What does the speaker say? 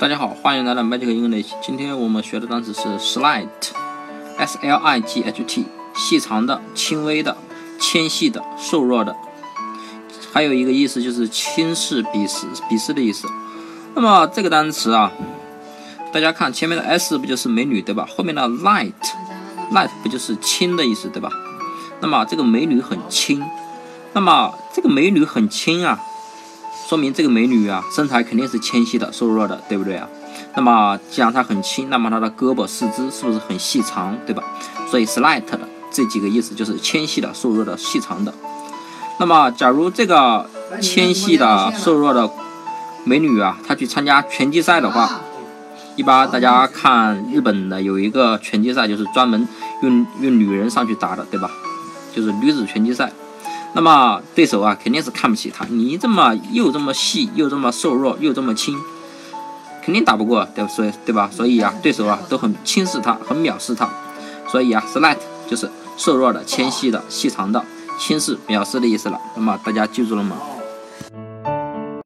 大家好，欢迎来到 Magic English。今天我们学的单词是 slight，s l i g h t，细长的、轻微的、纤细的、瘦弱的。还有一个意思就是轻视、鄙视、鄙视的意思。那么这个单词啊，大家看前面的 s 不就是美女对吧？后面的 light，light 不就是轻的意思对吧？那么这个美女很轻，那么这个美女很轻啊。说明这个美女啊，身材肯定是纤细的、瘦弱的，对不对啊？那么既然她很轻，那么她的胳膊、四肢是不是很细长，对吧？所以 slight 的这几个意思就是纤细的、瘦弱的、细长的。那么假如这个纤细的、瘦弱的美女啊，她去参加拳击赛的话，一般大家看日本的有一个拳击赛，就是专门用用女人上去打的，对吧？就是女子拳击赛。那么对手啊，肯定是看不起他。你这么又这么细，又这么瘦弱，又这么轻，肯定打不过，对所以对吧？所以啊，对手啊都很轻视他，很藐视他。所以啊，slight 就是瘦弱的、纤细的、细长的、轻视、藐视的意思了。那么大家记住了吗？